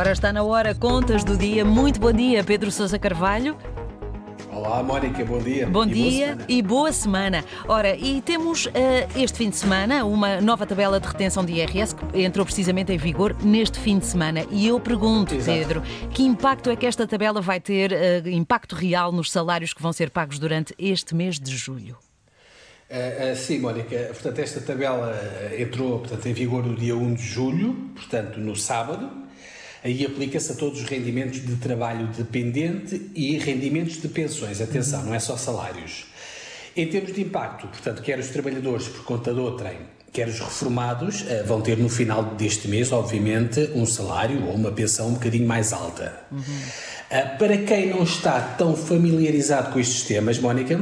Ora, está na hora, contas do dia. Muito bom dia, Pedro Sousa Carvalho. Olá, Mónica, bom dia. Bom e dia boa e boa semana. Ora, e temos uh, este fim de semana uma nova tabela de retenção de IRS que entrou precisamente em vigor neste fim de semana. E eu pergunto, Exato. Pedro, que impacto é que esta tabela vai ter, uh, impacto real nos salários que vão ser pagos durante este mês de julho? Uh, uh, sim, Mónica, portanto, esta tabela entrou portanto, em vigor no dia 1 de julho, portanto, no sábado. Aí aplica-se a todos os rendimentos de trabalho dependente e rendimentos de pensões. Atenção, não é só salários. Em termos de impacto, portanto, quer os trabalhadores por conta de outrem, quer os reformados, eh, vão ter no final deste mês, obviamente, um salário ou uma pensão um bocadinho mais alta. Uhum. Para quem não está tão familiarizado com estes temas, Mónica,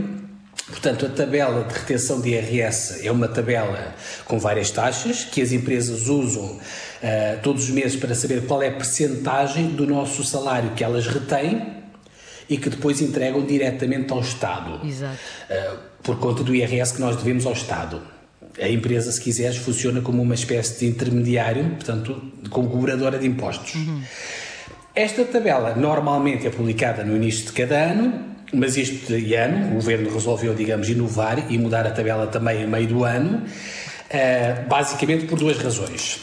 Portanto, a tabela de retenção de IRS é uma tabela com várias taxas que as empresas usam uh, todos os meses para saber qual é a percentagem do nosso salário que elas retêm e que depois entregam diretamente ao Estado. Exato. Uh, por conta do IRS que nós devemos ao Estado. A empresa, se quiseres, funciona como uma espécie de intermediário, portanto, como cobradora de impostos. Uhum. Esta tabela normalmente é publicada no início de cada ano mas este ano o governo resolveu, digamos, inovar e mudar a tabela também a meio do ano, uh, basicamente por duas razões.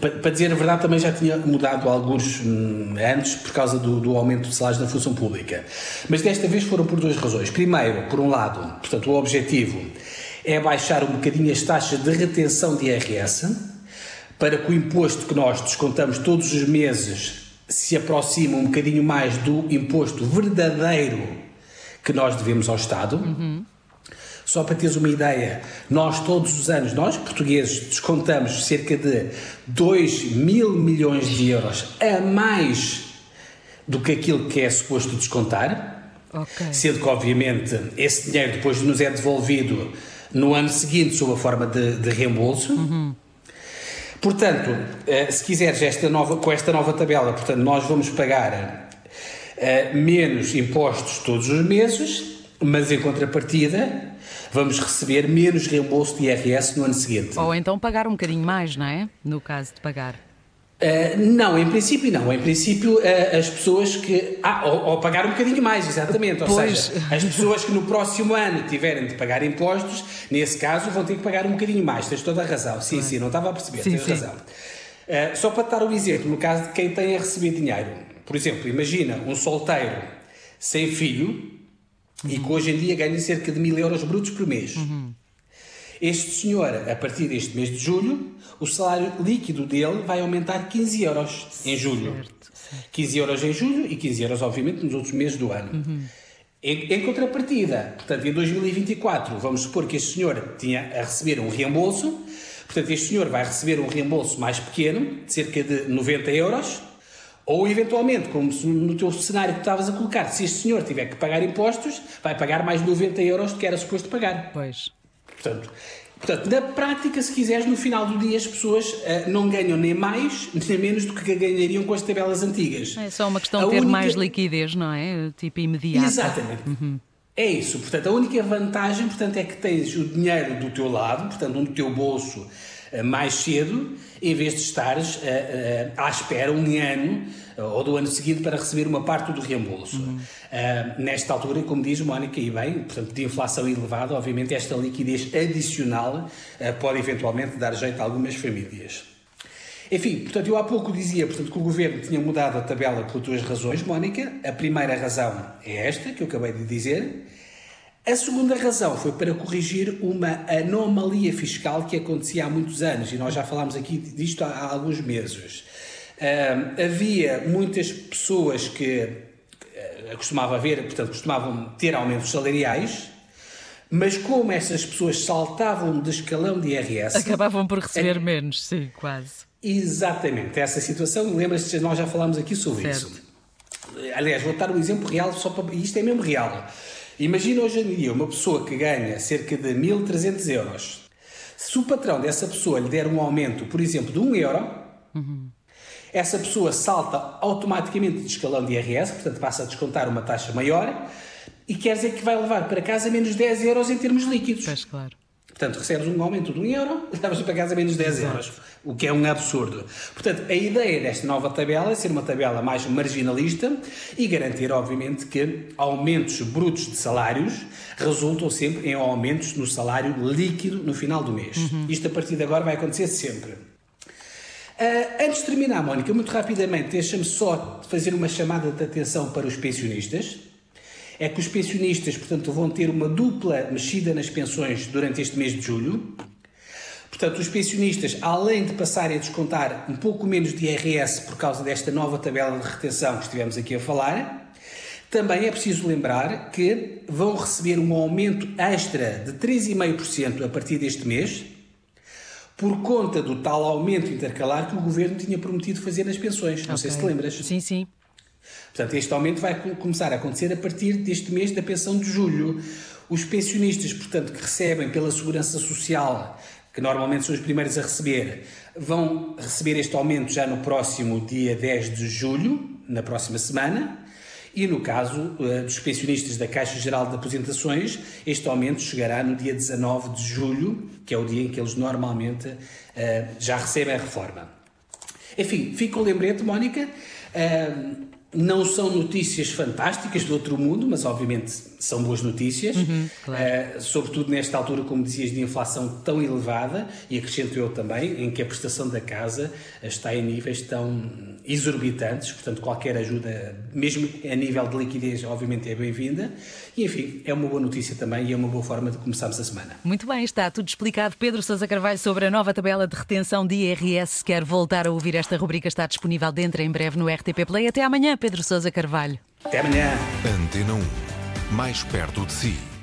Para dizer a verdade, também já tinha mudado alguns hum, antes por causa do, do, aumento de salários da função pública. Mas desta vez foram por duas razões. Primeiro, por um lado, portanto, o objetivo é baixar um bocadinho as taxas de retenção de IRS para que o imposto que nós descontamos todos os meses se aproxima um bocadinho mais do imposto verdadeiro que nós devemos ao Estado. Uhum. Só para teres uma ideia, nós todos os anos, nós portugueses, descontamos cerca de 2 mil milhões de euros a mais do que aquilo que é suposto descontar. Okay. Sendo que, obviamente, esse dinheiro depois nos é devolvido no ano seguinte sob a forma de, de reembolso. Uhum. Portanto, se quiseres esta nova, com esta nova tabela, portanto, nós vamos pagar uh, menos impostos todos os meses, mas em contrapartida vamos receber menos reembolso de IRS no ano seguinte. Ou então pagar um bocadinho mais, não é? No caso de pagar. Uh, não, em princípio não. Em princípio, uh, as pessoas que. Ah, ou, ou, pagar um bocadinho mais, exatamente. Ou pois. seja, as pessoas que no próximo ano tiverem de pagar impostos, nesse caso vão ter que pagar um bocadinho mais. Tens toda a razão. Sim, sim, não estava a perceber, sim, tens sim. razão. Uh, só para dar um exemplo, no caso de quem tem a receber dinheiro. Por exemplo, imagina um solteiro sem filho uhum. e que hoje em dia ganha cerca de mil euros brutos por mês. Uhum. Este senhor, a partir deste mês de julho, o salário líquido dele vai aumentar 15 euros em julho. Certo, certo. 15 euros em julho e 15 euros, obviamente, nos outros meses do ano. Uhum. Em, em, contrapartida, portanto, em 2024, vamos supor que este senhor tinha a receber um reembolso, portanto, este senhor vai receber um reembolso mais pequeno, de cerca de 90 euros, ou eventualmente, como no teu cenário que estavas a colocar, se este senhor tiver que pagar impostos, vai pagar mais 90 euros do que era suposto pagar. Pois. Portanto, portanto, na prática, se quiseres, no final do dia as pessoas uh, não ganham nem mais nem menos do que ganhariam com as tabelas antigas. É só uma questão A de ter única- mais liquidez, não é? Tipo imediata. Exatamente. É isso. Portanto, a única vantagem portanto, é que tens o dinheiro do teu lado, portanto, no teu bolso mais cedo, em vez de estares eh, eh, à espera um ano eh, ou do ano seguinte para receber uma parte do reembolso. Eh, nesta altura, como diz Mónica, e bem, portanto, de inflação elevada, obviamente esta liquidez adicional eh, pode eventualmente dar jeito a algumas famílias. Enfim, portanto, eu há pouco dizia portanto, que o Governo tinha mudado a tabela por duas razões, Mónica. A primeira razão é esta, que eu acabei de dizer. A segunda razão foi para corrigir uma anomalia fiscal que acontecia há muitos anos, e nós já falámos aqui disto há, há alguns meses. Ah, havia muitas pessoas que ah, costumava haver, portanto, costumavam ter aumentos salariais, mas como essas pessoas saltavam de escalão de IRS, Acabavam por receber É- menos, sim, quase. Exatamente, essa situação, lembras-te, nós já falámos aqui sobre Certo. isso. Aliás, vou dar um exemplo real, só para... isto é mesmo real. Imagina hoje em dia uma pessoa que ganha cerca de 1.300 euros. Se o patrão dessa pessoa lhe der um aumento, por exemplo, de 1 euro, essa pessoa salta automaticamente de escalão de IRS, portanto passa a descontar uma taxa maior, e quer dizer que vai levar para casa menos 10 euros em termos líquidos. Pois, claro. Portanto, recebes um aumento de 1 euro, levas para casa menos 10 Exato. euros, o que é um absurdo. Portanto, a ideia desta nova tabela é ser uma tabela mais marginalista e garantir, obviamente, que aumentos brutos de salários resultam sempre em aumentos no salário líquido no final do mês. Uhum. Isto, a partir de agora, vai acontecer sempre. Uh, antes de terminar, Mónica, muito rapidamente, deixa-me só fazer uma chamada de atenção para os pensionistas é que os pensionistas, portanto, vão ter uma dupla mexida nas pensões durante este mês de julho. Portanto, os pensionistas, além de passarem a descontar um pouco menos de IRS por causa desta nova tabela de retenção que estivemos aqui a falar, também é preciso lembrar que vão receber um aumento extra de 3,5% a partir deste mês, por conta do tal aumento intercalar que o governo tinha prometido fazer nas pensões. Não okay. sei se te lembras. Sim, sim. Portanto, este aumento vai começar a acontecer a partir deste mês da pensão de julho. Os pensionistas, portanto, que recebem pela Segurança Social, que normalmente são os primeiros a receber, vão receber este aumento já no próximo dia 10 de julho, na próxima semana. E no caso uh, dos pensionistas da Caixa Geral de Aposentações, este aumento chegará no dia 19 de julho, que é o dia em que eles normalmente uh, já recebem a reforma. Enfim, fica o lembrete, Mónica. Uh, não são notícias fantásticas do outro mundo, mas obviamente são boas notícias, uhum, claro. uh, sobretudo nesta altura, como dizias, de inflação tão elevada, e acrescento eu também, em que a prestação da casa está em níveis tão exorbitantes, portanto, qualquer ajuda, mesmo a nível de liquidez, obviamente é bem-vinda, e enfim, é uma boa notícia também e é uma boa forma de começarmos a semana. Muito bem, está tudo explicado. Pedro Sousa Carvalho sobre a nova tabela de retenção de IRS. Se quer voltar a ouvir esta rubrica, está disponível dentro em breve no RTP Play. Até amanhã, Pedro Sousa Carvalho. Até amanhã. Antena 1 mais perto de si.